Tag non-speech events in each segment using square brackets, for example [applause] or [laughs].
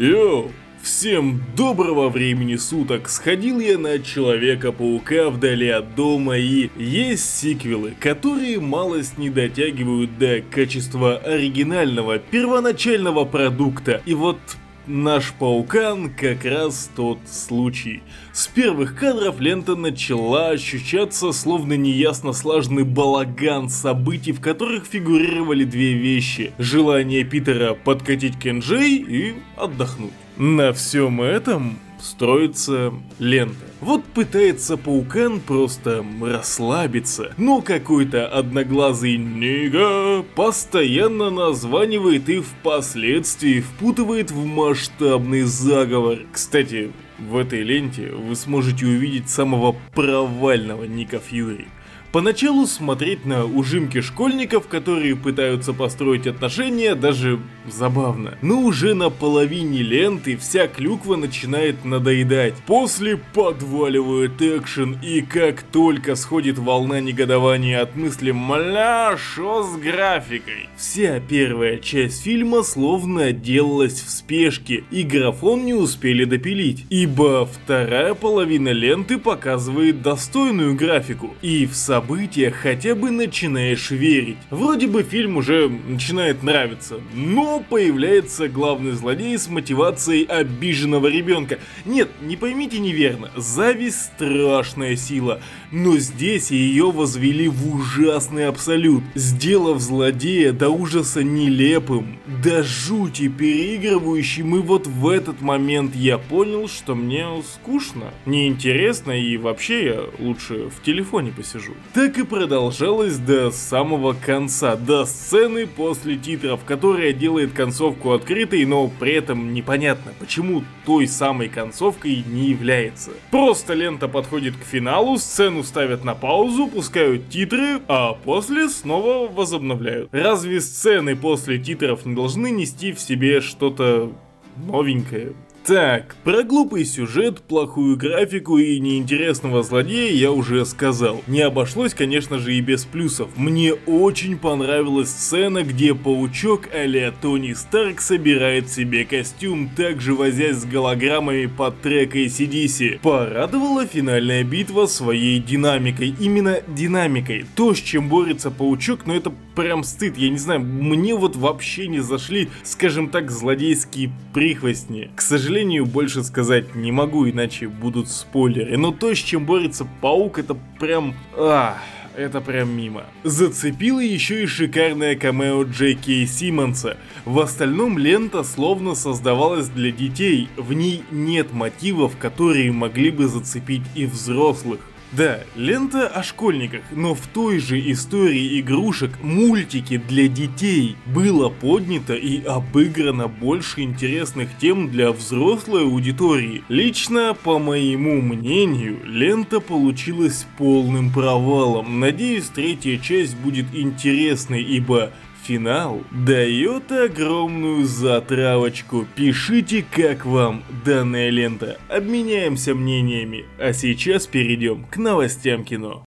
Йоу! Всем доброго времени суток! Сходил я на Человека-паука вдали от дома и есть сиквелы, которые малость не дотягивают до качества оригинального первоначального продукта. И вот Наш паукан как раз тот случай. С первых кадров лента начала ощущаться словно неясно слаженный балаган событий, в которых фигурировали две вещи. Желание Питера подкатить Кенджей и отдохнуть. На всем этом строится лента. Вот пытается паукан просто расслабиться, но какой-то одноглазый нига постоянно названивает и впоследствии впутывает в масштабный заговор. Кстати, в этой ленте вы сможете увидеть самого провального Ника Фьюри. Поначалу смотреть на ужимки школьников, которые пытаются построить отношения, даже забавно. Но уже на половине ленты вся клюква начинает надоедать. После подваливает экшен, и как только сходит волна негодования от мысли «Мля, шо с графикой?». Вся первая часть фильма словно делалась в спешке, и графон не успели допилить, ибо вторая половина ленты показывает достойную графику, и в самом событиях хотя бы начинаешь верить. Вроде бы фильм уже начинает нравиться, но появляется главный злодей с мотивацией обиженного ребенка. Нет, не поймите неверно, зависть страшная сила, но здесь ее возвели в ужасный абсолют, сделав злодея до ужаса нелепым, до жути переигрывающим, и вот в этот момент я понял, что мне скучно, неинтересно и вообще я лучше в телефоне посижу так и продолжалось до самого конца, до сцены после титров, которая делает концовку открытой, но при этом непонятно, почему той самой концовкой не является. Просто лента подходит к финалу, сцену ставят на паузу, пускают титры, а после снова возобновляют. Разве сцены после титров не должны нести в себе что-то новенькое? Так, про глупый сюжет, плохую графику и неинтересного злодея я уже сказал. Не обошлось, конечно же, и без плюсов. Мне очень понравилась сцена, где паучок а Тони Старк собирает себе костюм, также возясь с голограммами под трек ACDC. Порадовала финальная битва своей динамикой, именно динамикой. То, с чем борется паучок, но это прям стыд, я не знаю, мне вот вообще не зашли, скажем так, злодейские прихвостни. К сожалению, больше сказать не могу, иначе будут спойлеры, но то, с чем борется паук, это прям... Ах это прям мимо. Зацепило еще и шикарное камео Джеки Симмонса. В остальном лента словно создавалась для детей, в ней нет мотивов, которые могли бы зацепить и взрослых. Да, лента о школьниках, но в той же истории игрушек мультики для детей было поднято и обыграно больше интересных тем для взрослой аудитории. Лично, по моему мнению, лента получилась полным провалом. Надеюсь, третья часть будет интересной, ибо Финал дает огромную затравочку. Пишите, как вам данная лента. Обменяемся мнениями. А сейчас перейдем к новостям кино.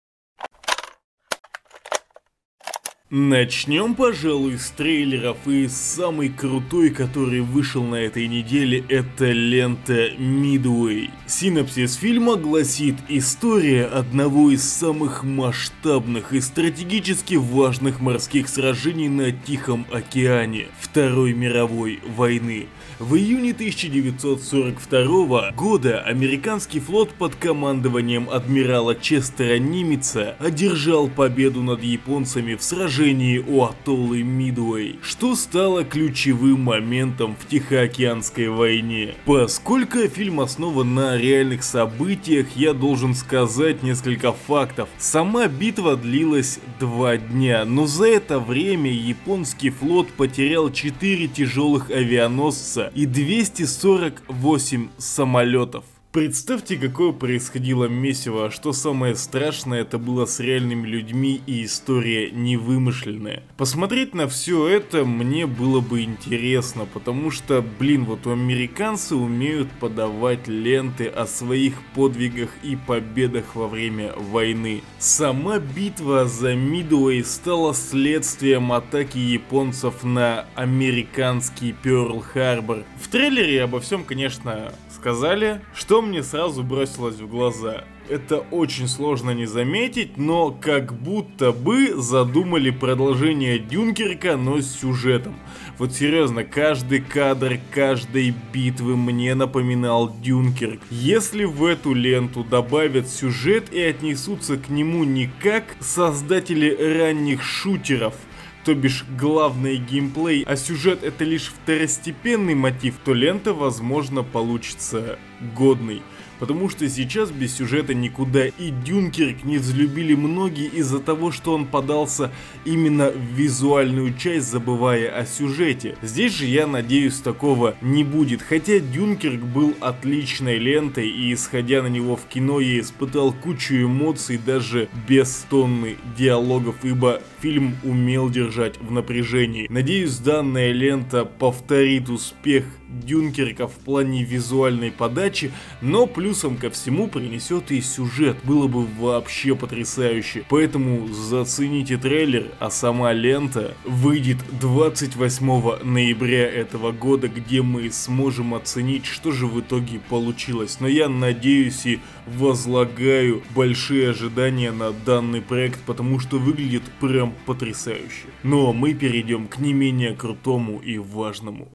Начнем, пожалуй, с трейлеров, и самый крутой, который вышел на этой неделе, это лента Midway. Синопсис фильма гласит «История одного из самых масштабных и стратегически важных морских сражений на Тихом океане Второй мировой войны». В июне 1942 года американский флот под командованием адмирала Честера Нимица одержал победу над японцами в сражении у атоллы Мидуэй, что стало ключевым моментом в Тихоокеанской войне. Поскольку фильм основан на реальных событиях, я должен сказать несколько фактов. Сама битва длилась два дня, но за это время японский флот потерял 4 тяжелых авианосца и 248 самолетов. Представьте, какое происходило месиво, а что самое страшное, это было с реальными людьми и история невымышленная. Посмотреть на все это мне было бы интересно, потому что, блин, вот у американцы умеют подавать ленты о своих подвигах и победах во время войны. Сама битва за Мидуэй стала следствием атаки японцев на американский Пёрл-Харбор. В трейлере обо всем, конечно, сказали, что мне сразу бросилось в глаза. Это очень сложно не заметить, но как будто бы задумали продолжение Дюнкерка, но с сюжетом. Вот серьезно, каждый кадр каждой битвы мне напоминал Дюнкерк. Если в эту ленту добавят сюжет и отнесутся к нему не как создатели ранних шутеров, то бишь главный геймплей, а сюжет это лишь второстепенный мотив, то лента возможно получится годной. Потому что сейчас без сюжета никуда, и Дюнкерк не взлюбили многие из-за того, что он подался именно в визуальную часть, забывая о сюжете. Здесь же я надеюсь такого не будет, хотя Дюнкерк был отличной лентой, и исходя на него в кино я испытал кучу эмоций даже без тонны диалогов, ибо фильм умел держать в напряжении. Надеюсь данная лента повторит успех Дюнкерка в плане визуальной подачи, но плюсом ко всему принесет и сюжет, было бы вообще потрясающе. Поэтому зацените трейлер, а сама лента выйдет 28 ноября этого года, где мы сможем оценить, что же в итоге получилось. Но я надеюсь и возлагаю большие ожидания на данный проект, потому что выглядит прям потрясающе. Но мы перейдем к не менее крутому и важному.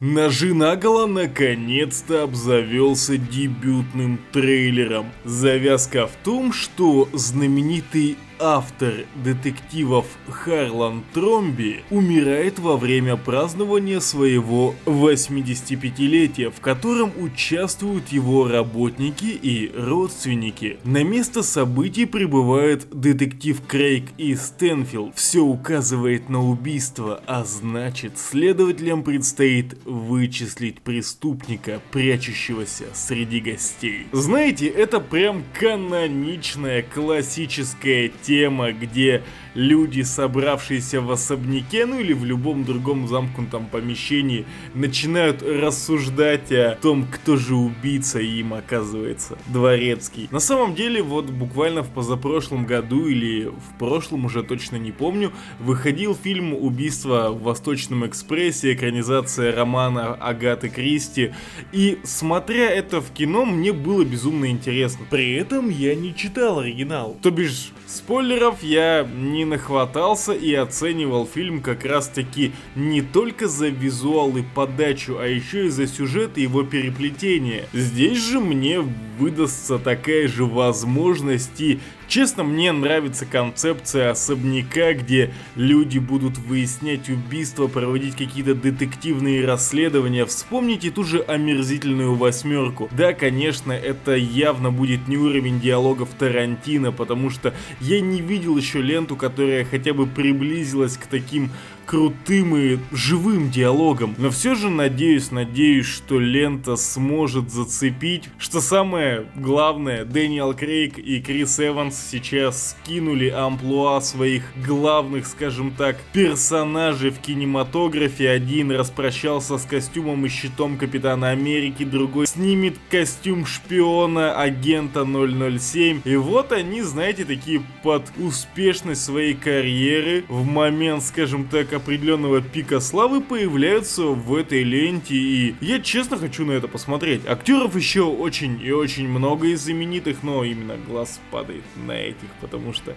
Ножи наголо наконец-то обзавелся дебютным трейлером. Завязка в том, что знаменитый автор детективов Харлан Тромби умирает во время празднования своего 85-летия, в котором участвуют его работники и родственники. На место событий прибывает детектив Крейг и Стэнфилд. Все указывает на убийство, а значит следователям предстоит вычислить преступника, прячущегося среди гостей. Знаете, это прям каноничная классическая тема, где люди, собравшиеся в особняке, ну или в любом другом замкнутом помещении, начинают рассуждать о том, кто же убийца им оказывается дворецкий. На самом деле, вот буквально в позапрошлом году или в прошлом, уже точно не помню, выходил фильм «Убийство в Восточном экспрессе», экранизация романа Агаты Кристи, и смотря это в кино, мне было безумно интересно. При этом я не читал оригинал. То бишь, спойлеров я не нахватался и оценивал фильм как раз таки не только за визуал и подачу, а еще и за сюжет и его переплетение. Здесь же мне выдастся такая же возможность и Честно, мне нравится концепция особняка, где люди будут выяснять убийства, проводить какие-то детективные расследования. Вспомните ту же омерзительную восьмерку. Да, конечно, это явно будет не уровень диалогов Тарантино, потому что я не видел еще ленту, которая хотя бы приблизилась к таким крутым и живым диалогом. Но все же надеюсь, надеюсь, что лента сможет зацепить. Что самое главное, Дэниел Крейг и Крис Эванс сейчас скинули амплуа своих главных, скажем так, персонажей в кинематографе. Один распрощался с костюмом и щитом Капитана Америки, другой снимет костюм шпиона агента 007. И вот они, знаете, такие под успешность своей карьеры в момент, скажем так, определенного пика славы появляются в этой ленте, и я честно хочу на это посмотреть. Актеров еще очень и очень много из знаменитых, но именно глаз падает на этих, потому что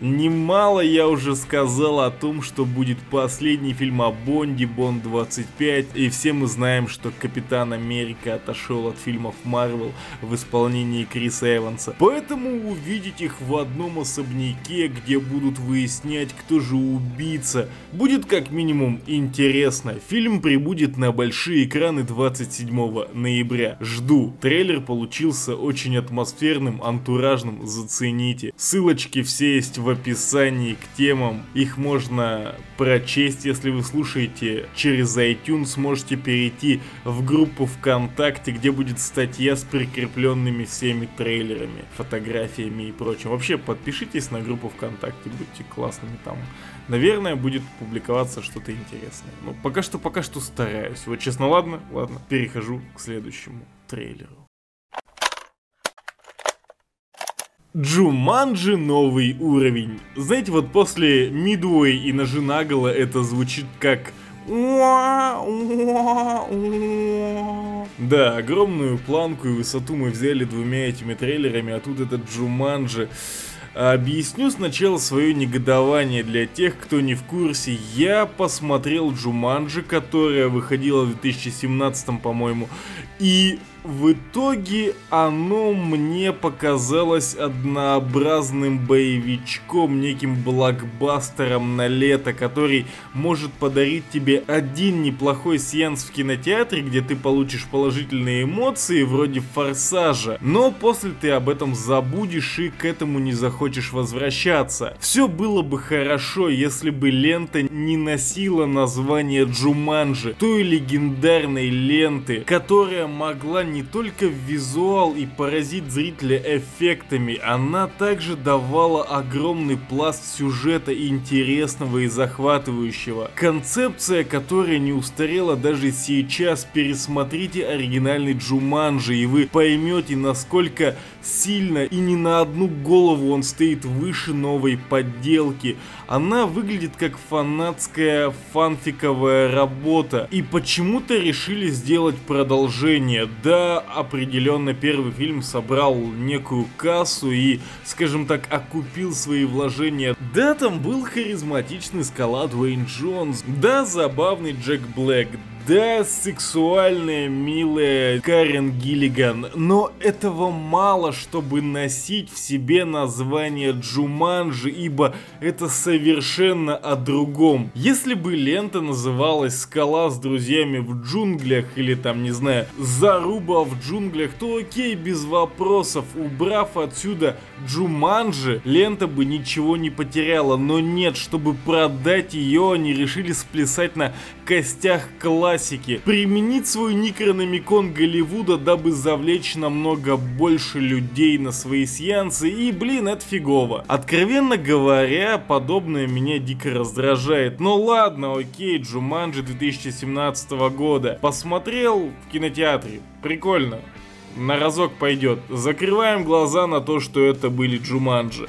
немало я уже сказал о том, что будет последний фильм о Бонде, Бонд 25, и все мы знаем, что Капитан Америка отошел от фильмов Марвел в исполнении Криса Эванса. Поэтому увидеть их в одном особняке, где будут выяснять, кто же убийца, будет Будет как минимум интересно. Фильм прибудет на большие экраны 27 ноября. Жду. Трейлер получился очень атмосферным, антуражным, зацените. Ссылочки все есть в описании к темам. Их можно прочесть, если вы слушаете через iTunes. Можете перейти в группу ВКонтакте, где будет статья с прикрепленными всеми трейлерами, фотографиями и прочим. Вообще, подпишитесь на группу ВКонтакте, будьте классными там. Наверное, будет публиковаться что-то интересное. Ну, пока что, пока что стараюсь. Вот честно, ладно, ладно, перехожу к следующему трейлеру. Джуманджи новый уровень. Знаете, вот после Мидуэй и Ножи наголо это звучит как... Да, огромную планку и высоту мы взяли двумя этими трейлерами, а тут этот Джуманджи... Объясню сначала свое негодование для тех, кто не в курсе. Я посмотрел Джуманджи, которая выходила в 2017, по-моему, и в итоге оно мне показалось однообразным боевичком, неким блокбастером на лето, который может подарить тебе один неплохой сеанс в кинотеатре, где ты получишь положительные эмоции, вроде форсажа, но после ты об этом забудешь и к этому не захочешь возвращаться. Все было бы хорошо, если бы лента не носила название Джуманджи, той легендарной ленты, которая могла не не только визуал и поразить зрителя эффектами, она также давала огромный пласт сюжета интересного и захватывающего. Концепция, которая не устарела даже сейчас, пересмотрите оригинальный Джуманджи и вы поймете, насколько сильно и не на одну голову он стоит выше новой подделки. Она выглядит как фанатская фанфиковая работа. И почему-то решили сделать продолжение. Да, определенно первый фильм собрал некую кассу и, скажем так, окупил свои вложения. Да, там был харизматичный скала Дуэйн Джонс. Да, забавный Джек Блэк да, сексуальная, милая Карен Гиллиган, но этого мало, чтобы носить в себе название Джуманджи, ибо это совершенно о другом. Если бы лента называлась «Скала с друзьями в джунглях» или там, не знаю, «Заруба в джунглях», то окей, без вопросов, убрав отсюда Джуманджи, лента бы ничего не потеряла, но нет, чтобы продать ее, они решили сплясать на костях классики, применить свой Никрономикон Голливуда, дабы завлечь намного больше людей на свои сеансы, и блин, это фигово. Откровенно говоря, подобное меня дико раздражает. Но ладно, окей, Джуманджи 2017 года. Посмотрел в кинотеатре, прикольно на разок пойдет. Закрываем глаза на то, что это были Джуманджи.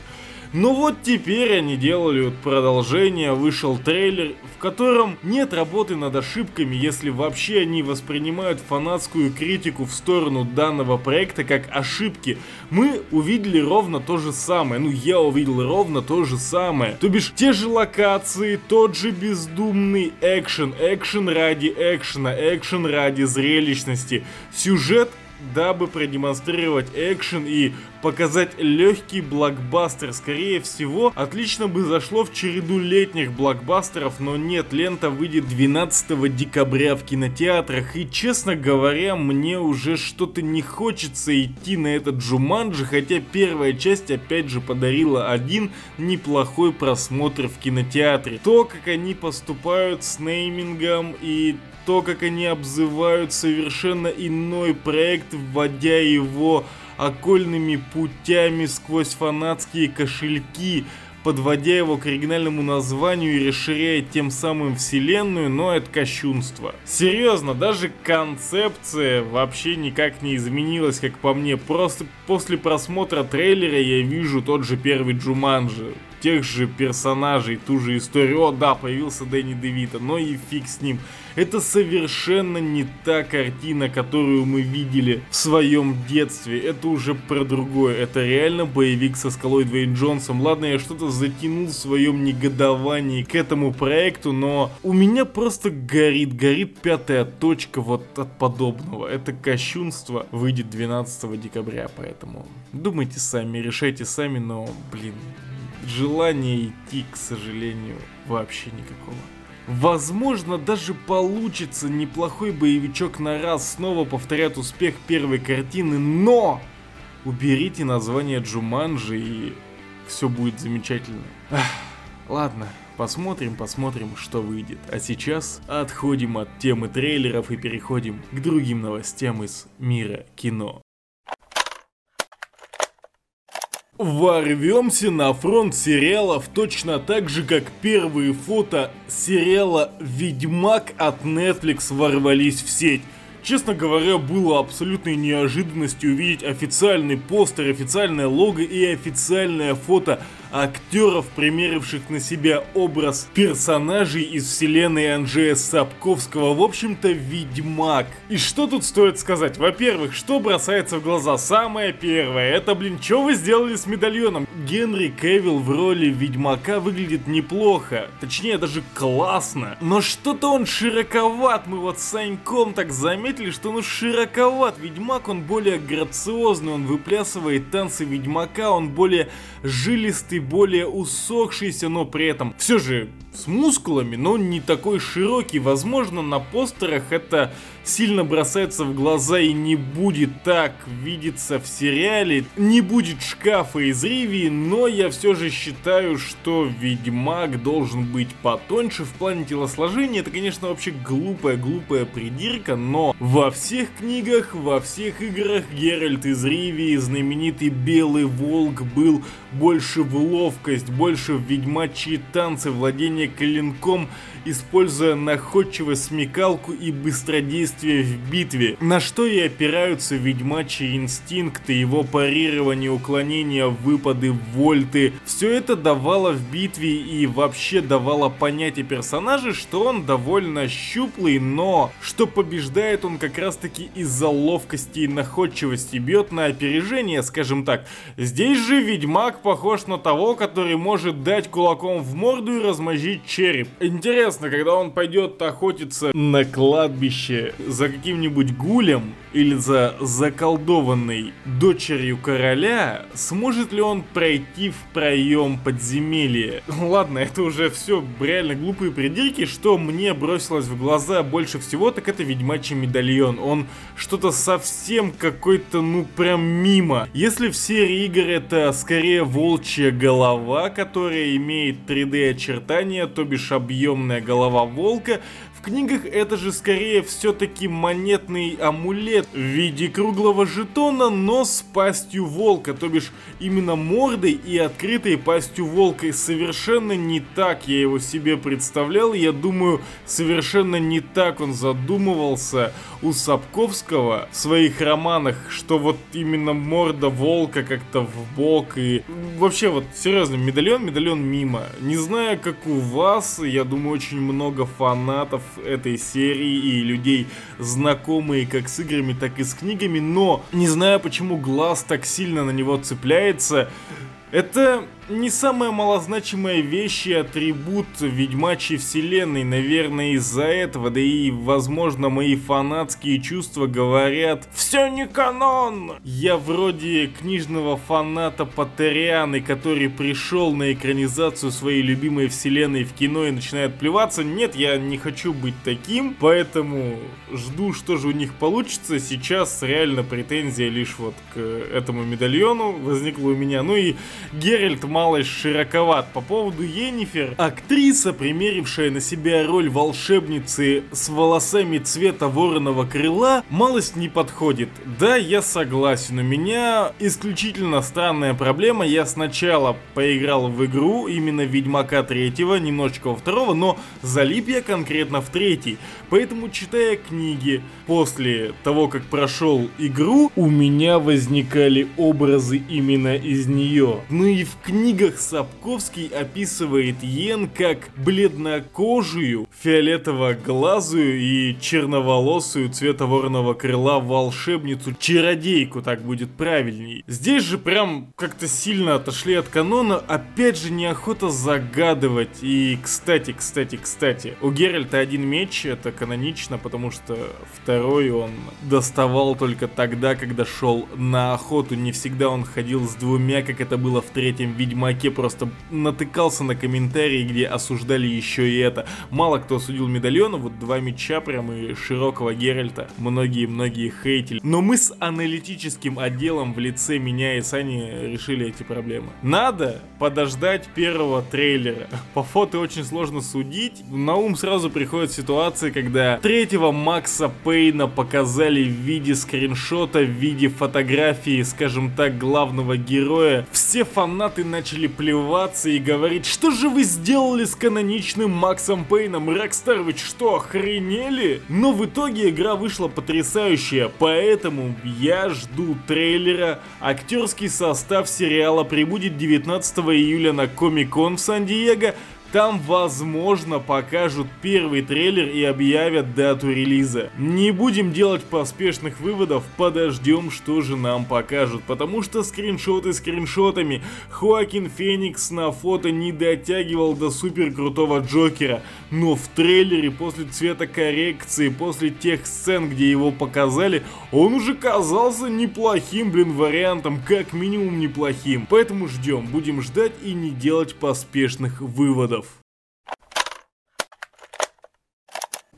Но вот теперь они делали продолжение, вышел трейлер, в котором нет работы над ошибками, если вообще они воспринимают фанатскую критику в сторону данного проекта как ошибки. Мы увидели ровно то же самое, ну я увидел ровно то же самое. То бишь те же локации, тот же бездумный экшен, экшен ради экшена, экшен ради зрелищности. Сюжет дабы продемонстрировать экшен и показать легкий блокбастер. Скорее всего, отлично бы зашло в череду летних блокбастеров, но нет, лента выйдет 12 декабря в кинотеатрах. И, честно говоря, мне уже что-то не хочется идти на этот Джуманджи, хотя первая часть опять же подарила один неплохой просмотр в кинотеатре. То, как они поступают с неймингом и то, как они обзывают совершенно иной проект, вводя его окольными путями сквозь фанатские кошельки, подводя его к оригинальному названию и расширяя тем самым вселенную, но это кощунство. Серьезно, даже концепция вообще никак не изменилась, как по мне. Просто после просмотра трейлера я вижу тот же первый Джуманджи тех же персонажей, ту же историю. О, да, появился Дэнни Девита, но и фиг с ним. Это совершенно не та картина, которую мы видели в своем детстве. Это уже про другое. Это реально боевик со скалой Двейн Джонсом. Ладно, я что-то затянул в своем негодовании к этому проекту, но у меня просто горит, горит пятая точка вот от подобного. Это кощунство выйдет 12 декабря, поэтому думайте сами, решайте сами, но, блин, желания идти, к сожалению, вообще никакого. Возможно, даже получится неплохой боевичок на раз снова повторять успех первой картины, но уберите название Джуманджи и все будет замечательно. Ах, ладно, посмотрим, посмотрим, что выйдет. А сейчас отходим от темы трейлеров и переходим к другим новостям из мира кино. Ворвемся на фронт сериалов точно так же, как первые фото сериала «Ведьмак» от Netflix ворвались в сеть. Честно говоря, было абсолютной неожиданностью увидеть официальный постер, официальное лого и официальное фото актеров, примеривших на себя образ персонажей из вселенной Анджея Сапковского, в общем-то, Ведьмак. И что тут стоит сказать? Во-первых, что бросается в глаза? Самое первое, это, блин, что вы сделали с медальоном? Генри Кевилл в роли Ведьмака выглядит неплохо, точнее, даже классно. Но что-то он широковат, мы вот с Саньком так заметили, что ну широковат. Ведьмак, он более грациозный, он выплясывает танцы Ведьмака, он более жилистый и более усохшийся, но при этом все же с мускулами, но не такой широкий. Возможно, на постерах это сильно бросается в глаза и не будет так видеться в сериале. Не будет шкафа из Ривии, но я все же считаю, что Ведьмак должен быть потоньше в плане телосложения. Это, конечно, вообще глупая-глупая придирка, но во всех книгах, во всех играх Геральт из Ривии, знаменитый Белый Волк, был больше в ловкость, больше в ведьмачьи танцы, владение клинком используя находчивость, смекалку и быстродействие в битве, на что и опираются ведьмачьи инстинкты, его парирование, уклонение, выпады, вольты. Все это давало в битве и вообще давало понятие персонажа, что он довольно щуплый, но что побеждает он как раз таки из-за ловкости и находчивости, бьет на опережение, скажем так. Здесь же ведьмак похож на того, который может дать кулаком в морду и размозжить череп. Интересно, когда он пойдет охотиться на кладбище за каким-нибудь гулем или за заколдованной дочерью короля, сможет ли он пройти в проем подземелья? [laughs] Ладно, это уже все реально глупые придирки, что мне бросилось в глаза больше всего, так это ведьмачий медальон. Он что-то совсем какой-то, ну прям мимо. Если все игры это скорее волчья голова, которая имеет 3D очертания, то бишь объемная голова волка, в книгах это же скорее все-таки монетный амулет в виде круглого жетона, но с пастью волка, то бишь именно мордой и открытой пастью волка. И совершенно не так я его себе представлял, я думаю, совершенно не так он задумывался у Сапковского в своих романах, что вот именно морда волка как-то в бок и... Вообще вот, серьезно, медальон, медальон мимо. Не знаю, как у вас, я думаю, очень много фанатов этой серии и людей, знакомые как с играми, так и с книгами, но не знаю, почему глаз так сильно на него цепляется. Это не самая малозначимая вещь и атрибут ведьмачьей вселенной, наверное, из-за этого, да и, возможно, мои фанатские чувства говорят «Все не канон!» Я вроде книжного фаната Патерианы, который пришел на экранизацию своей любимой вселенной в кино и начинает плеваться. Нет, я не хочу быть таким, поэтому жду, что же у них получится. Сейчас реально претензия лишь вот к этому медальону возникла у меня. Ну и Геральт малость широковат. По поводу Енифер, актриса, примерившая на себя роль волшебницы с волосами цвета вороного крыла, малость не подходит. Да, я согласен, у меня исключительно странная проблема. Я сначала поиграл в игру именно Ведьмака третьего, немножечко во второго, но залип я конкретно в третий. Поэтому, читая книги, после того, как прошел игру, у меня возникали образы именно из нее. Ну и в книге книгах Сапковский описывает Йен как бледнокожую, фиолетово-глазую и черноволосую цвета вороного крыла волшебницу, чародейку, так будет правильней. Здесь же прям как-то сильно отошли от канона, опять же неохота загадывать. И, кстати, кстати, кстати, у Геральта один меч, это канонично, потому что второй он доставал только тогда, когда шел на охоту. Не всегда он ходил с двумя, как это было в третьем Ведьмаке Ведьмаке, просто натыкался на комментарии, где осуждали еще и это. Мало кто осудил медальона, вот два меча прям и широкого Геральта. Многие-многие хейтили. Но мы с аналитическим отделом в лице меня и Сани решили эти проблемы. Надо подождать первого трейлера. [laughs] По фото очень сложно судить. На ум сразу приходит ситуация, когда третьего Макса Пейна показали в виде скриншота, в виде фотографии, скажем так, главного героя. Все фанаты начали плеваться и говорить, что же вы сделали с каноничным Максом Пейном? Rockstar, вы что, охренели? Но в итоге игра вышла потрясающая, поэтому я жду трейлера. Актерский состав сериала прибудет 19 июля на Комик-кон в Сан-Диего, там, возможно, покажут первый трейлер и объявят дату релиза. Не будем делать поспешных выводов, подождем, что же нам покажут. Потому что скриншоты скриншотами. Хоакин Феникс на фото не дотягивал до супер крутого Джокера. Но в трейлере после цвета коррекции, после тех сцен, где его показали, он уже казался неплохим, блин, вариантом. Как минимум неплохим. Поэтому ждем, будем ждать и не делать поспешных выводов.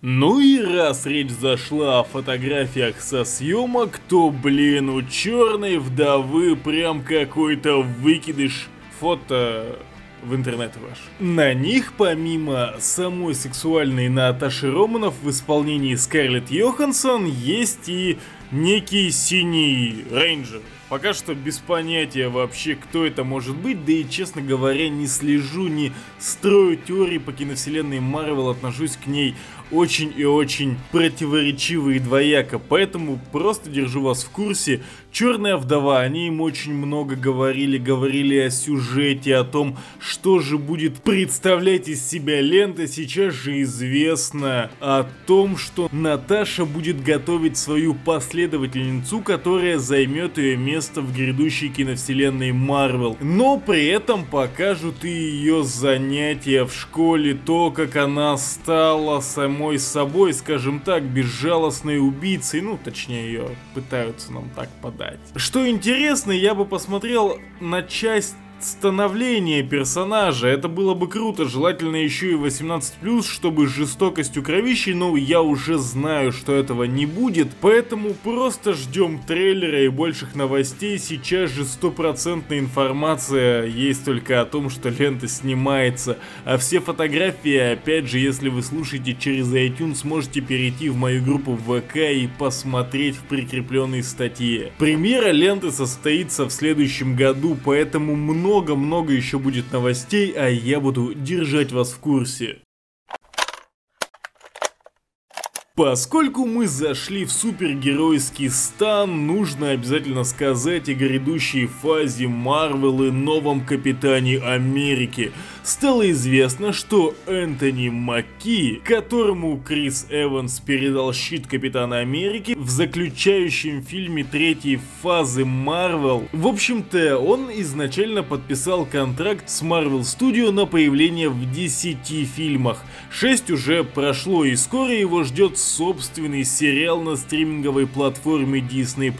Ну и раз речь зашла о фотографиях со съемок, то, блин, у черной вдовы прям какой-то выкидыш фото в интернет ваш. На них, помимо самой сексуальной Наташи Романов в исполнении Скарлетт Йоханссон, есть и некий синий рейнджер. Пока что без понятия вообще, кто это может быть, да и, честно говоря, не слежу, не строю теории по киновселенной Марвел, отношусь к ней очень и очень противоречиво и двояко, поэтому просто держу вас в курсе. Черная вдова, они им очень много говорили, говорили о сюжете, о том, что же будет представлять из себя лента. Сейчас же известно о том, что Наташа будет готовить свою последовательницу, которая займет ее место в грядущей киновселенной Марвел. Но при этом покажут и ее занятия в школе, то, как она стала самой собой, скажем так, безжалостной убийцей, ну, точнее, ее пытаются нам так подать. Что интересно, я бы посмотрел на часть становление персонажа. Это было бы круто, желательно еще и 18+, чтобы с жестокостью кровищей, но я уже знаю, что этого не будет, поэтому просто ждем трейлера и больших новостей. Сейчас же стопроцентная информация есть только о том, что лента снимается, а все фотографии, опять же, если вы слушаете через iTunes, можете перейти в мою группу в ВК и посмотреть в прикрепленной статье. Премьера ленты состоится в следующем году, поэтому много много-много еще будет новостей, а я буду держать вас в курсе. Поскольку мы зашли в супергеройский стан, нужно обязательно сказать о грядущей фазе Марвел новом Капитане Америки. Стало известно, что Энтони Маки, которому Крис Эванс передал щит Капитана Америки в заключающем фильме третьей фазы Марвел, в общем-то, он изначально подписал контракт с Marvel Studio на появление в 10 фильмах. 6 уже прошло и скоро его ждет собственный сериал на стриминговой платформе Disney+.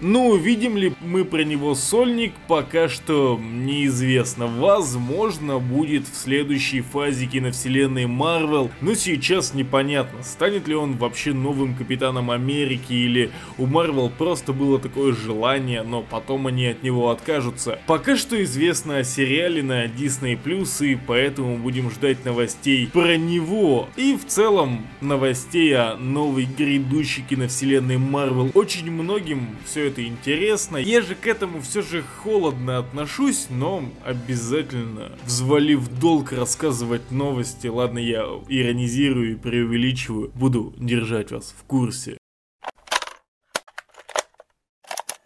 Но увидим ли мы про него сольник, пока что неизвестно. Возможно, будет в следующей фазе киновселенной Marvel, но сейчас непонятно, станет ли он вообще новым Капитаном Америки или у Marvel просто было такое желание, но потом они от него откажутся. Пока что известно о сериале на Disney+, и поэтому будем ждать новостей про него. И в целом новостей о новой грядущей киновселенной Марвел. Очень многим все это интересно. Я же к этому все же холодно отношусь, но обязательно взвалив долг рассказывать новости. Ладно, я иронизирую и преувеличиваю. Буду держать вас в курсе.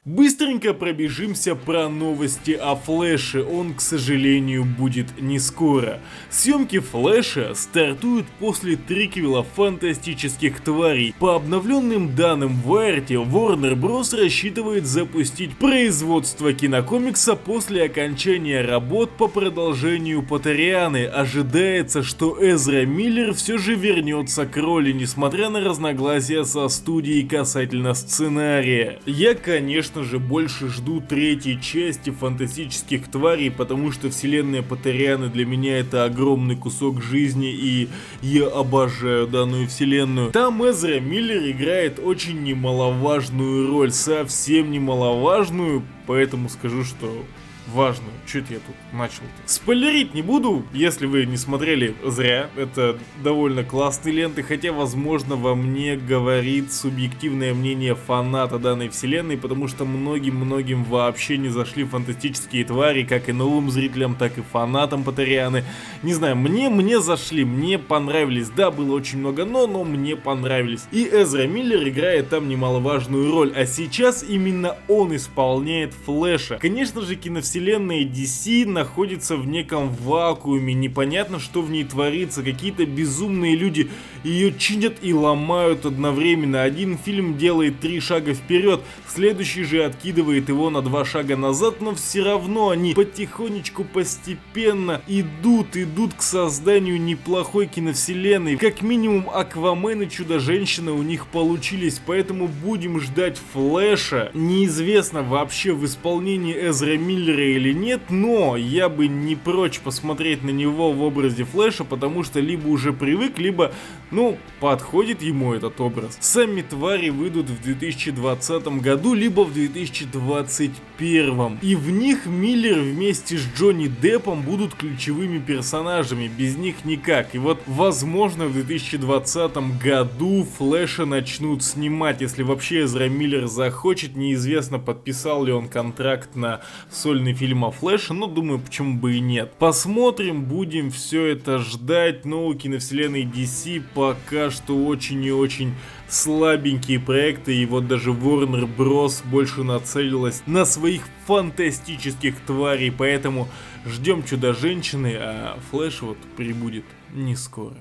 Быстренько пробежимся про новости о Флэше, он, к сожалению, будет не скоро. Съемки Флэша стартуют после триквела фантастических тварей. По обновленным данным Вайерти, Warner Bros. рассчитывает запустить производство кинокомикса после окончания работ по продолжению Патерианы. Ожидается, что Эзра Миллер все же вернется к роли, несмотря на разногласия со студией касательно сценария. Я, конечно, конечно же, больше жду третьей части фантастических тварей, потому что вселенная Патерианы для меня это огромный кусок жизни, и я обожаю данную вселенную. Там Эзра Миллер играет очень немаловажную роль, совсем немаловажную, поэтому скажу, что важную. Чуть я тут начал. Спойлерить не буду, если вы не смотрели, зря. Это довольно классные ленты, хотя, возможно, во мне говорит субъективное мнение фаната данной вселенной, потому что многим-многим вообще не зашли фантастические твари, как и новым зрителям, так и фанатам Патерианы. Не знаю, мне, мне зашли, мне понравились. Да, было очень много но, но мне понравились. И Эзра Миллер играет там немаловажную роль, а сейчас именно он исполняет Флэша. Конечно же, киновселенная вселенная DC находится в неком вакууме, непонятно, что в ней творится, какие-то безумные люди ее чинят и ломают одновременно. Один фильм делает три шага вперед, следующий же откидывает его на два шага назад, но все равно они потихонечку, постепенно идут, идут к созданию неплохой киновселенной. Как минимум Аквамен и Чудо-женщина у них получились, поэтому будем ждать Флэша. Неизвестно вообще в исполнении Эзра Миллера или нет, но я бы не прочь посмотреть на него в образе Флэша, потому что либо уже привык, либо, ну, подходит ему этот образ. Сами твари выйдут в 2020 году, либо в 2021. И в них Миллер вместе с Джонни Деппом будут ключевыми персонажами, без них никак. И вот, возможно, в 2020 году Флэша начнут снимать, если вообще Эзра Миллер захочет, неизвестно, подписал ли он контракт на сольный фильм о Флэше, но думаю, почему бы и нет. Посмотрим, будем все это ждать, но у киновселенной DC пока что очень и очень слабенькие проекты, и вот даже Warner Bros. больше нацелилась на своих фантастических тварей, поэтому ждем Чудо-женщины, а Флэш вот прибудет не скоро.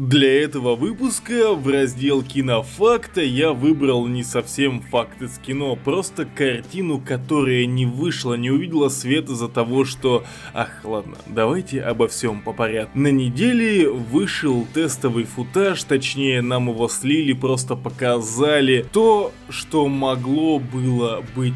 Для этого выпуска в раздел кинофакта я выбрал не совсем факты с кино, просто картину, которая не вышла, не увидела свет из-за того, что... Ах, ладно, давайте обо всем по порядку. На неделе вышел тестовый футаж, точнее нам его слили, просто показали то, что могло было быть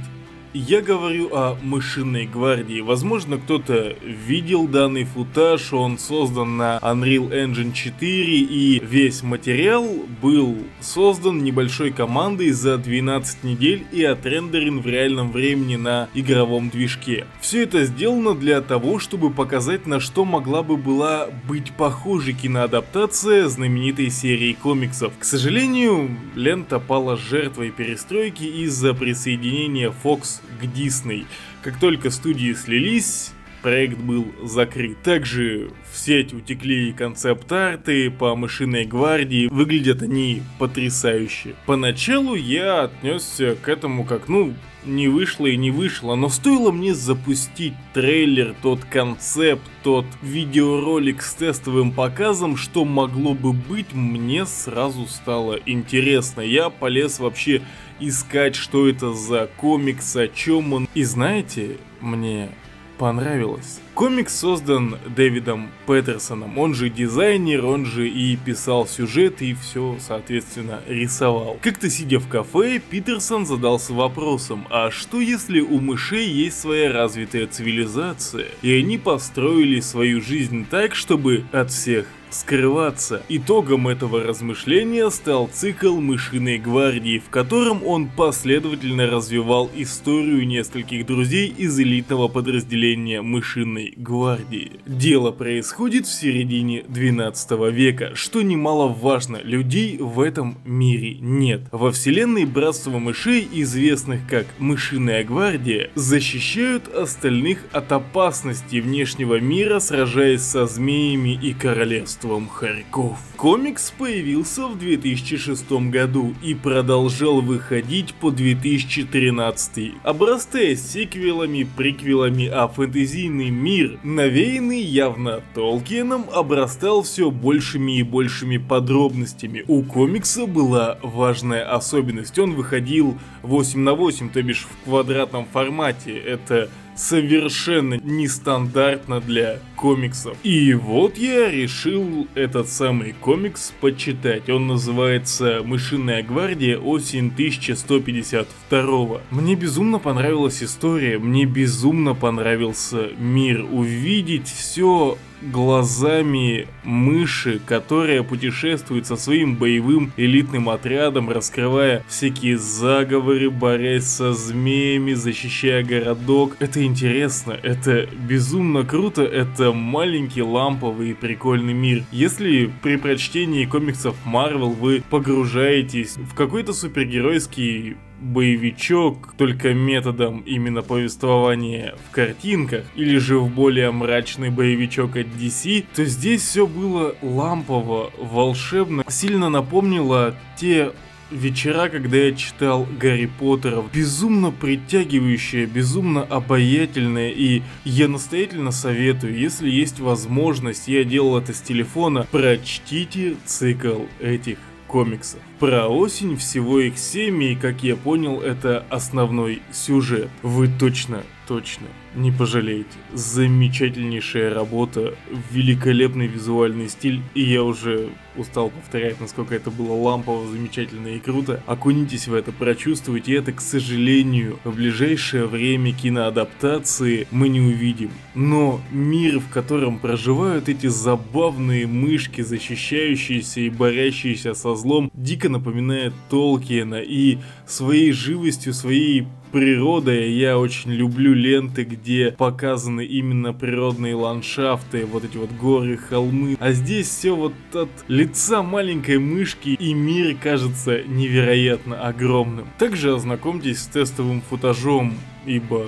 я говорю о мышиной гвардии. Возможно, кто-то видел данный футаж, он создан на Unreal Engine 4 и весь материал был создан небольшой командой за 12 недель и отрендерен в реальном времени на игровом движке. Все это сделано для того, чтобы показать на что могла бы была быть похожа киноадаптация знаменитой серии комиксов. К сожалению, лента пала жертвой перестройки из-за присоединения Fox к Disney. Как только студии слились, проект был закрыт. Также в сеть утекли концепт-арты по мышиной гвардии, выглядят они потрясающе. Поначалу я отнесся к этому как, ну, не вышло и не вышло, но стоило мне запустить трейлер, тот концепт, тот видеоролик с тестовым показом, что могло бы быть, мне сразу стало интересно. Я полез вообще искать, что это за комикс, о чем он. И знаете, мне понравилось. Комикс создан Дэвидом Петерсоном, он же дизайнер, он же и писал сюжет и все, соответственно, рисовал. Как-то сидя в кафе, Питерсон задался вопросом, а что если у мышей есть своя развитая цивилизация, и они построили свою жизнь так, чтобы от всех скрываться. Итогом этого размышления стал цикл «Мышиной гвардии», в котором он последовательно развивал историю нескольких друзей из элитного подразделения «Мышиной гвардии». Дело происходит в середине 12 века, что немаловажно, людей в этом мире нет. Во вселенной Братства Мышей, известных как Мышиная гвардия, защищают остальных от опасности внешнего мира, сражаясь со змеями и королевством королевством Харьков. Комикс появился в 2006 году и продолжал выходить по 2013, обрастая сиквелами, приквелами, а фэнтезийный мир, навеянный явно Толкиеном, обрастал все большими и большими подробностями. У комикса была важная особенность, он выходил 8 на 8, то бишь в квадратном формате, это совершенно нестандартно для комиксов. И вот я решил этот самый комикс почитать. Он называется «Мышиная гвардия. Осень 1152». Мне безумно понравилась история, мне безумно понравился мир. Увидеть все глазами мыши, которая путешествует со своим боевым элитным отрядом, раскрывая всякие заговоры, борясь со змеями, защищая городок. Это интересно, это безумно круто, это маленький ламповый и прикольный мир. Если при прочтении комиксов Marvel вы погружаетесь в какой-то супергеройский боевичок, только методом именно повествования в картинках, или же в более мрачный боевичок от DC, то здесь все было лампово, волшебно, сильно напомнило те вечера, когда я читал Гарри Поттера, безумно притягивающее, безумно обаятельное, и я настоятельно советую, если есть возможность, я делал это с телефона, прочтите цикл этих комиксов. Про осень всего их 7, и как я понял, это основной сюжет. Вы точно, точно не пожалеете. Замечательнейшая работа, великолепный визуальный стиль, и я уже устал повторять, насколько это было лампово, замечательно и круто. Окунитесь в это, прочувствуйте это, к сожалению, в ближайшее время киноадаптации мы не увидим. Но мир, в котором проживают эти забавные мышки, защищающиеся и борящиеся со злом, дико напоминает Толкиена, и своей живостью, своей природой я очень люблю ленты, где показаны именно природные ландшафты, вот эти вот горы, холмы. А здесь все вот от лица маленькой мышки и мир кажется невероятно огромным. Также ознакомьтесь с тестовым футажом, ибо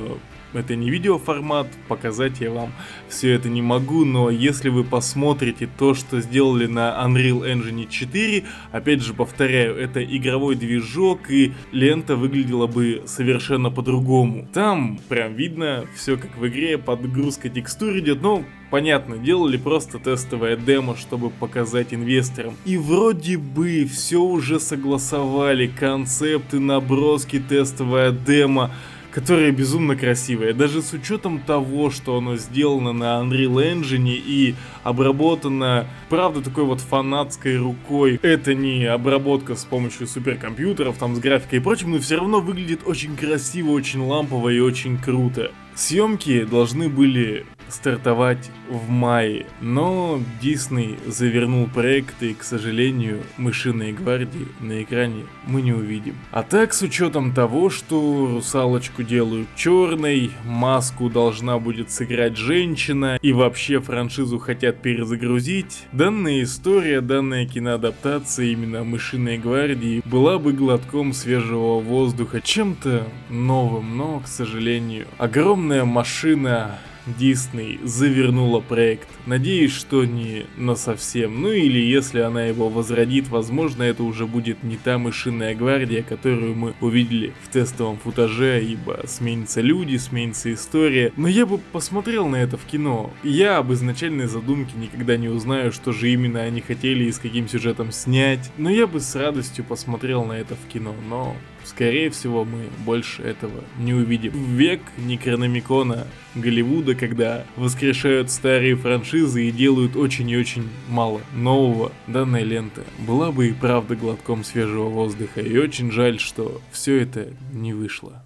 это не видеоформат, показать я вам все это не могу, но если вы посмотрите то, что сделали на Unreal Engine 4, опять же повторяю, это игровой движок и лента выглядела бы совершенно по-другому. Там прям видно все как в игре, подгрузка текстур идет, но Понятно, делали просто тестовое демо, чтобы показать инвесторам. И вроде бы все уже согласовали, концепты, наброски, тестовое демо которая безумно красивая. Даже с учетом того, что оно сделано на Unreal Engine и обработано, правда, такой вот фанатской рукой. Это не обработка с помощью суперкомпьютеров, там, с графикой и прочим, но все равно выглядит очень красиво, очень лампово и очень круто. Съемки должны были стартовать в мае, но Дисней завернул проект и, к сожалению, мышиной гвардии на экране мы не увидим. А так, с учетом того, что русалочку делают черной, маску должна будет сыграть женщина и вообще франшизу хотят перезагрузить, данная история, данная киноадаптация именно мышиной гвардии была бы глотком свежего воздуха, чем-то новым, но, к сожалению, огромная машина Дисней завернула проект. Надеюсь, что не на совсем. Ну или если она его возродит, возможно это уже будет не та мышиная гвардия, которую мы увидели в тестовом футаже, ибо сменятся люди, сменится история. Но я бы посмотрел на это в кино. Я об изначальной задумке никогда не узнаю, что же именно они хотели и с каким сюжетом снять. Но я бы с радостью посмотрел на это в кино. Но Скорее всего, мы больше этого не увидим. Век Некрономикона Голливуда, когда воскрешают старые франшизы и делают очень и очень мало нового, данная лента была бы и правда глотком свежего воздуха. И очень жаль, что все это не вышло.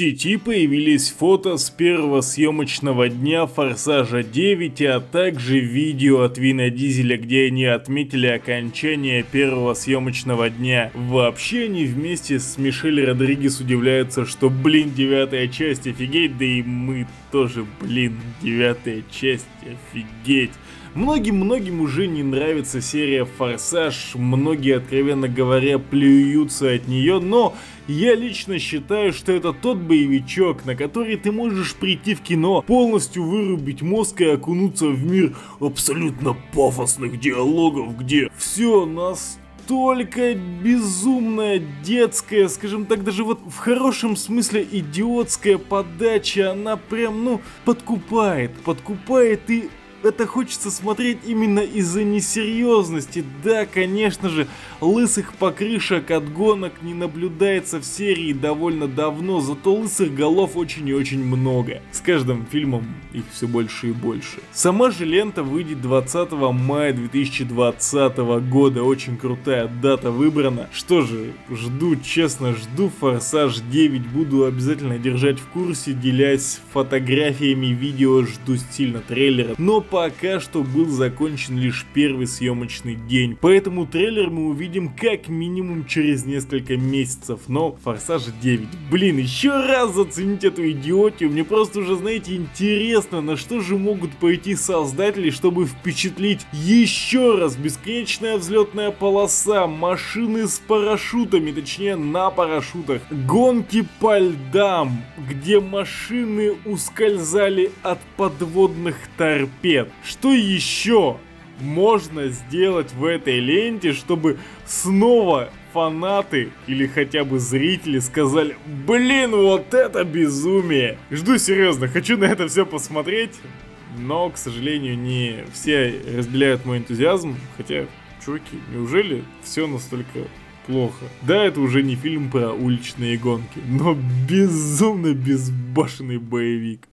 Сети появились фото с первого съемочного дня Форсажа 9, а также видео от Вина Дизеля, где они отметили окончание первого съемочного дня. Вообще они вместе с Мишель Родригес удивляются, что блин, девятая часть, офигеть, да и мы тоже, блин, девятая часть, офигеть. Многим-многим уже не нравится серия Форсаж, многие, откровенно говоря, плюются от нее, но я лично считаю, что это тот боевичок, на который ты можешь прийти в кино, полностью вырубить мозг и окунуться в мир абсолютно пафосных диалогов, где все нас настолько безумная детская, скажем так, даже вот в хорошем смысле идиотская подача, она прям, ну, подкупает, подкупает и это хочется смотреть именно из-за несерьезности. Да, конечно же, лысых покрышек от гонок не наблюдается в серии довольно давно, зато лысых голов очень и очень много. С каждым фильмом их все больше и больше. Сама же лента выйдет 20 мая 2020 года, очень крутая дата выбрана. Что же, жду, честно, жду Форсаж 9, буду обязательно держать в курсе, делясь фотографиями, видео, жду сильно трейлера. Но пока что был закончен лишь первый съемочный день, поэтому трейлер мы увидим как минимум через несколько месяцев, но Форсаж 9. Блин, еще раз зацените эту идиотию, мне просто уже, знаете, интересно, на что же могут пойти создатели, чтобы впечатлить еще раз бесконечная взлетная полоса, машины с парашютами, точнее на парашютах, гонки по льдам, где машины ускользали от подводных торпед. Что еще? можно сделать в этой ленте, чтобы снова фанаты или хотя бы зрители сказали, блин, вот это безумие. Жду серьезно, хочу на это все посмотреть, но, к сожалению, не все разделяют мой энтузиазм, хотя, чуваки, неужели все настолько плохо. Да, это уже не фильм про уличные гонки, но безумно безбашенный боевик.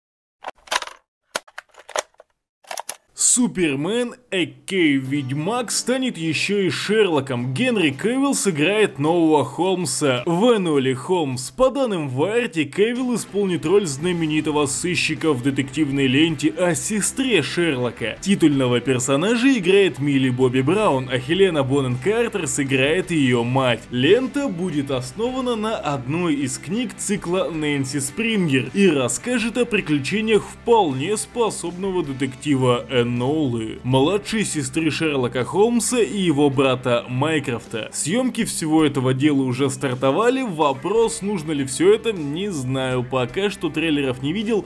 Супермен, Экей Ведьмак, станет еще и Шерлоком. Генри Кевилл сыграет нового Холмса в Энуэле Холмс. По данным Варти, Кевилл исполнит роль знаменитого сыщика в детективной ленте о сестре Шерлока. Титульного персонажа играет Милли Бобби Браун, а Хелена Боннен Картер сыграет ее мать. Лента будет основана на одной из книг цикла Нэнси Спрингер и расскажет о приключениях вполне способного детектива Энно Ноулы, младшей сестры Шерлока Холмса и его брата Майкрофта. Съемки всего этого дела уже стартовали, вопрос, нужно ли все это, не знаю, пока что трейлеров не видел,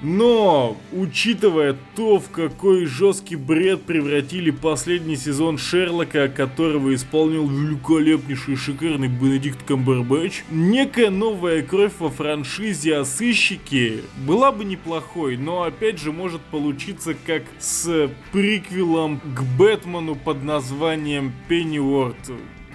но, учитывая то, в какой жесткий бред превратили последний сезон Шерлока, которого исполнил великолепнейший шикарный Бенедикт Камбербэтч, некая новая кровь во франшизе о сыщике была бы неплохой, но опять же может получиться как с приквелом к Бэтмену под названием Пенниуорт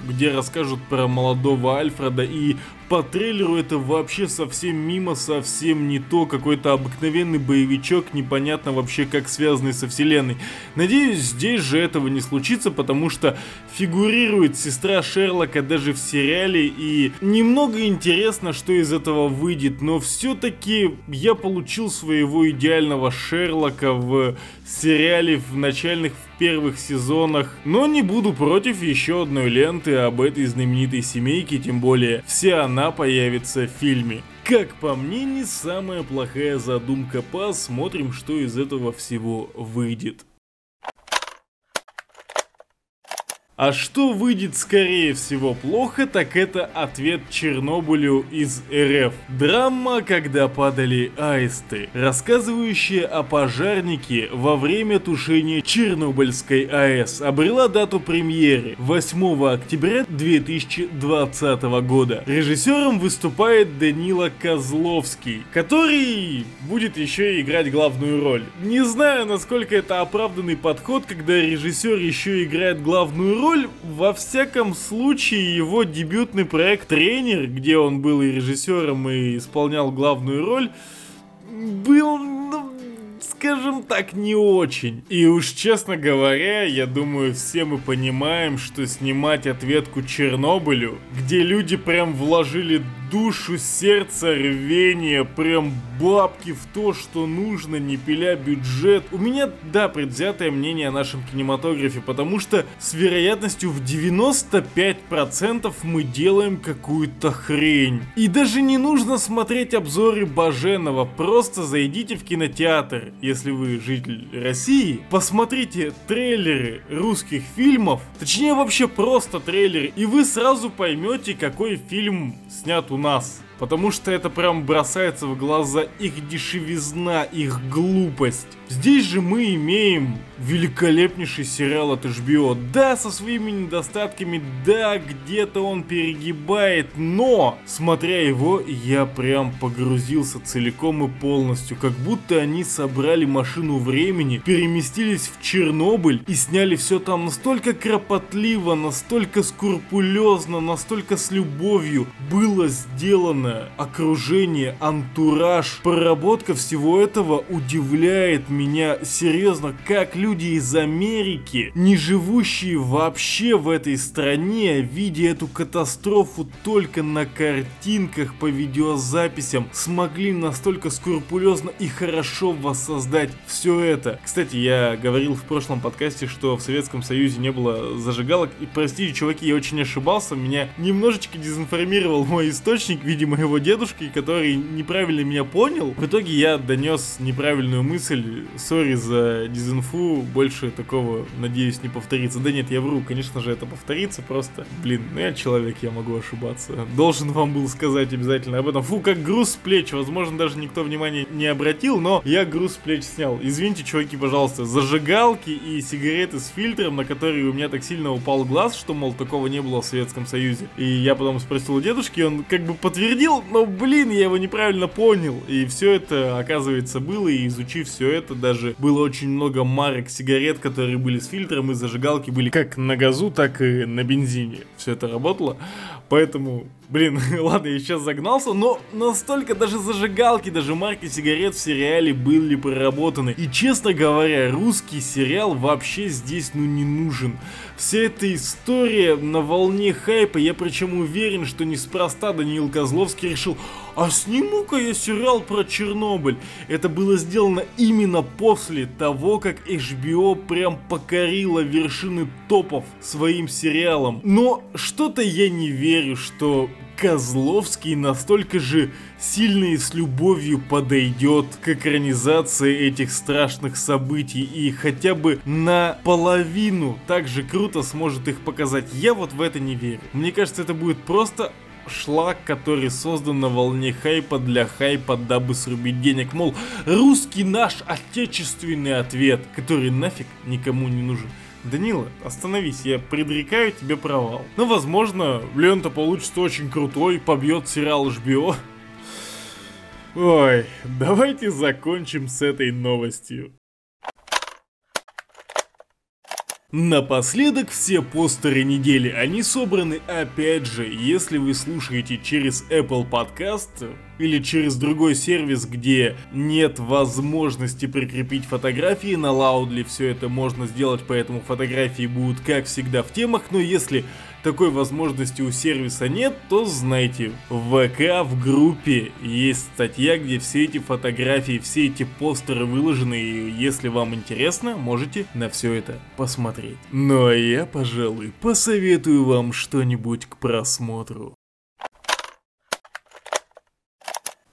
где расскажут про молодого Альфреда и по трейлеру это вообще совсем мимо, совсем не то, какой-то обыкновенный боевичок, непонятно вообще как связанный со вселенной. Надеюсь, здесь же этого не случится, потому что фигурирует сестра Шерлока даже в сериале, и немного интересно, что из этого выйдет, но все-таки я получил своего идеального Шерлока в сериале в начальных первых сезонах, но не буду против еще одной ленты об этой знаменитой семейке, тем более вся она появится в фильме. Как по мне, не самая плохая задумка, посмотрим, что из этого всего выйдет. А что выйдет скорее всего плохо, так это ответ Чернобылю из РФ. Драма, когда падали аисты, рассказывающая о пожарнике во время тушения Чернобыльской АЭС, обрела дату премьеры 8 октября 2020 года. Режиссером выступает Данила Козловский, который будет еще и играть главную роль. Не знаю, насколько это оправданный подход, когда режиссер еще играет главную роль, роль, во всяком случае, его дебютный проект «Тренер», где он был и режиссером, и исполнял главную роль, был, ну, скажем так, не очень. И уж честно говоря, я думаю, все мы понимаем, что снимать ответку Чернобылю, где люди прям вложили душу, сердце, рвение, прям бабки в то, что нужно, не пиля бюджет. У меня, да, предвзятое мнение о нашем кинематографе, потому что с вероятностью в 95% мы делаем какую-то хрень. И даже не нужно смотреть обзоры Баженова, просто зайдите в кинотеатр, если вы житель России, посмотрите трейлеры русских фильмов, точнее вообще просто трейлеры, и вы сразу поймете, какой фильм снят у нас. Потому что это прям бросается в глаза их дешевизна, их глупость. Здесь же мы имеем великолепнейший сериал от HBO. Да, со своими недостатками, да, где-то он перегибает, но, смотря его, я прям погрузился целиком и полностью. Как будто они собрали машину времени, переместились в Чернобыль и сняли все там настолько кропотливо, настолько скрупулезно, настолько с любовью было сделано окружение, антураж. Проработка всего этого удивляет меня серьезно, как люди из Америки, не живущие вообще в этой стране, видя эту катастрофу только на картинках по видеозаписям, смогли настолько скрупулезно и хорошо воссоздать все это. Кстати, я говорил в прошлом подкасте, что в Советском Союзе не было зажигалок, и простите, чуваки, я очень ошибался, меня немножечко дезинформировал мой источник, видимо, его дедушки, который неправильно меня понял. В итоге я донес неправильную мысль сори за дезинфу, больше такого, надеюсь, не повторится. Да нет, я вру, конечно же, это повторится, просто, блин, ну я человек, я могу ошибаться. Должен вам был сказать обязательно об этом. Фу, как груз с плеч, возможно, даже никто внимания не обратил, но я груз с плеч снял. Извините, чуваки, пожалуйста, зажигалки и сигареты с фильтром, на которые у меня так сильно упал глаз, что, мол, такого не было в Советском Союзе. И я потом спросил у дедушки, он как бы подтвердил, но, блин, я его неправильно понял. И все это, оказывается, было, и изучив все это, даже было очень много марок сигарет, которые были с фильтром, и зажигалки были как на газу, так и на бензине. Все это работало. Поэтому, блин, [laughs] ладно, я сейчас загнался, но настолько даже зажигалки, даже марки сигарет в сериале были проработаны. И честно говоря, русский сериал вообще здесь ну не нужен. Вся эта история на волне хайпа, я причем уверен, что неспроста Даниил Козловский решил, а сниму-ка я сериал про Чернобыль. Это было сделано именно после того, как HBO прям покорила вершины топов своим сериалом. Но что-то я не верю, что Козловский настолько же сильно и с любовью подойдет к экранизации этих страшных событий и хотя бы наполовину так же круто сможет их показать. Я вот в это не верю. Мне кажется, это будет просто шлак, который создан на волне хайпа для хайпа, дабы срубить денег. Мол, русский наш отечественный ответ, который нафиг никому не нужен. Данила, остановись, я предрекаю тебе провал. Но, ну, возможно, лента получится очень крутой, побьет сериал HBO. Ой, давайте закончим с этой новостью. Напоследок все постеры недели, они собраны опять же, если вы слушаете через Apple Podcast или через другой сервис, где нет возможности прикрепить фотографии, на Loudly все это можно сделать, поэтому фотографии будут как всегда в темах, но если такой возможности у сервиса нет, то знайте, в ВК в группе есть статья, где все эти фотографии, все эти постеры выложены, и если вам интересно, можете на все это посмотреть. Ну а я, пожалуй, посоветую вам что-нибудь к просмотру.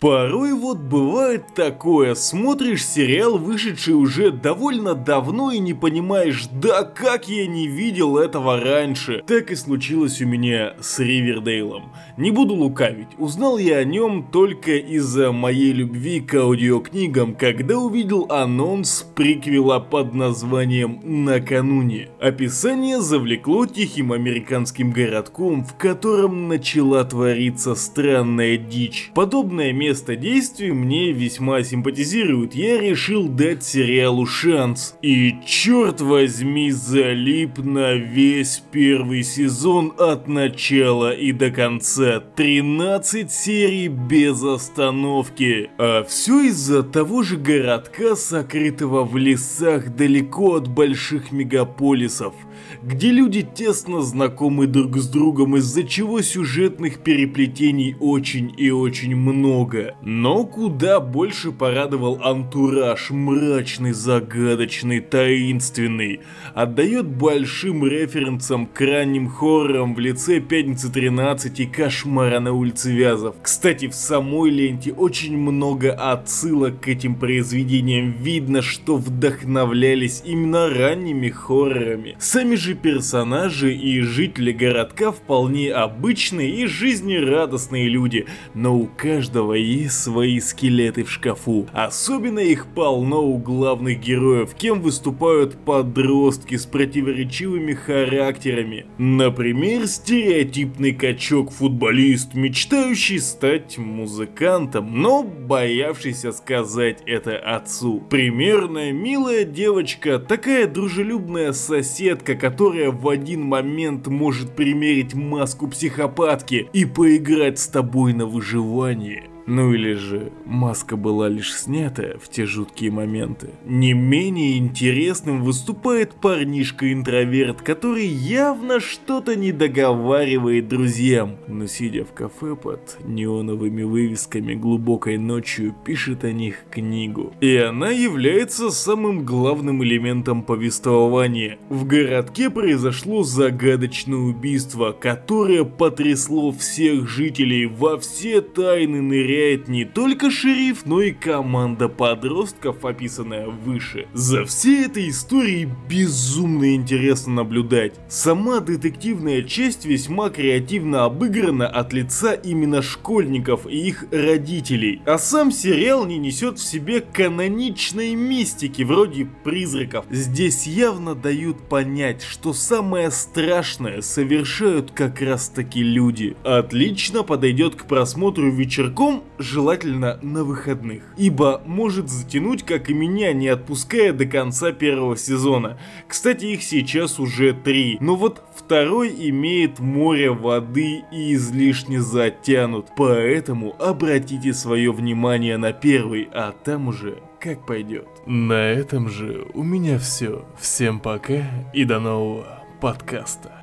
Порой вот бывает такое, смотришь сериал, вышедший уже довольно давно и не понимаешь, да как я не видел этого раньше. Так и случилось у меня с Ривердейлом. Не буду лукавить, узнал я о нем только из-за моей любви к аудиокнигам, когда увидел анонс приквела под названием «Накануне». Описание завлекло тихим американским городком, в котором начала твориться странная дичь. Подобное место место действий мне весьма симпатизирует, я решил дать сериалу шанс. И черт возьми, залип на весь первый сезон от начала и до конца. 13 серий без остановки. А все из-за того же городка, сокрытого в лесах далеко от больших мегаполисов где люди тесно знакомы друг с другом, из-за чего сюжетных переплетений очень и очень много. Неплохо. Но куда больше порадовал антураж, мрачный, загадочный, таинственный. Отдает большим референсам к ранним хоррорам в лице Пятницы 13 и Кошмара на улице Вязов. Кстати, в самой ленте очень много отсылок к этим произведениям. Видно, что вдохновлялись именно ранними хоррорами. Сами же персонажи и жители городка вполне обычные и жизнерадостные люди, но у каждого есть свои скелеты в шкафу. Особенно их полно у главных героев, кем выступают подростки с противоречивыми характерами. Например, стереотипный качок-футболист, мечтающий стать музыкантом, но боявшийся сказать это отцу. Примерная милая девочка, такая дружелюбная соседка, которая в один момент может примерить маску психопатки и поиграть с тобой на выживание. Ну или же маска была лишь снята в те жуткие моменты. Не менее интересным выступает парнишка-интроверт, который явно что-то не договаривает друзьям, но сидя в кафе под неоновыми вывесками глубокой ночью пишет о них книгу. И она является самым главным элементом повествования. В городке произошло загадочное убийство, которое потрясло всех жителей во все тайны ныряя проверяет не только шериф, но и команда подростков, описанная выше. За всей этой историей безумно интересно наблюдать. Сама детективная часть весьма креативно обыграна от лица именно школьников и их родителей. А сам сериал не несет в себе каноничной мистики вроде призраков. Здесь явно дают понять, что самое страшное совершают как раз таки люди. Отлично подойдет к просмотру вечерком желательно на выходных, ибо может затянуть, как и меня, не отпуская до конца первого сезона. Кстати, их сейчас уже три, но вот второй имеет море воды и излишне затянут, поэтому обратите свое внимание на первый, а там уже как пойдет. На этом же у меня все. Всем пока и до нового подкаста.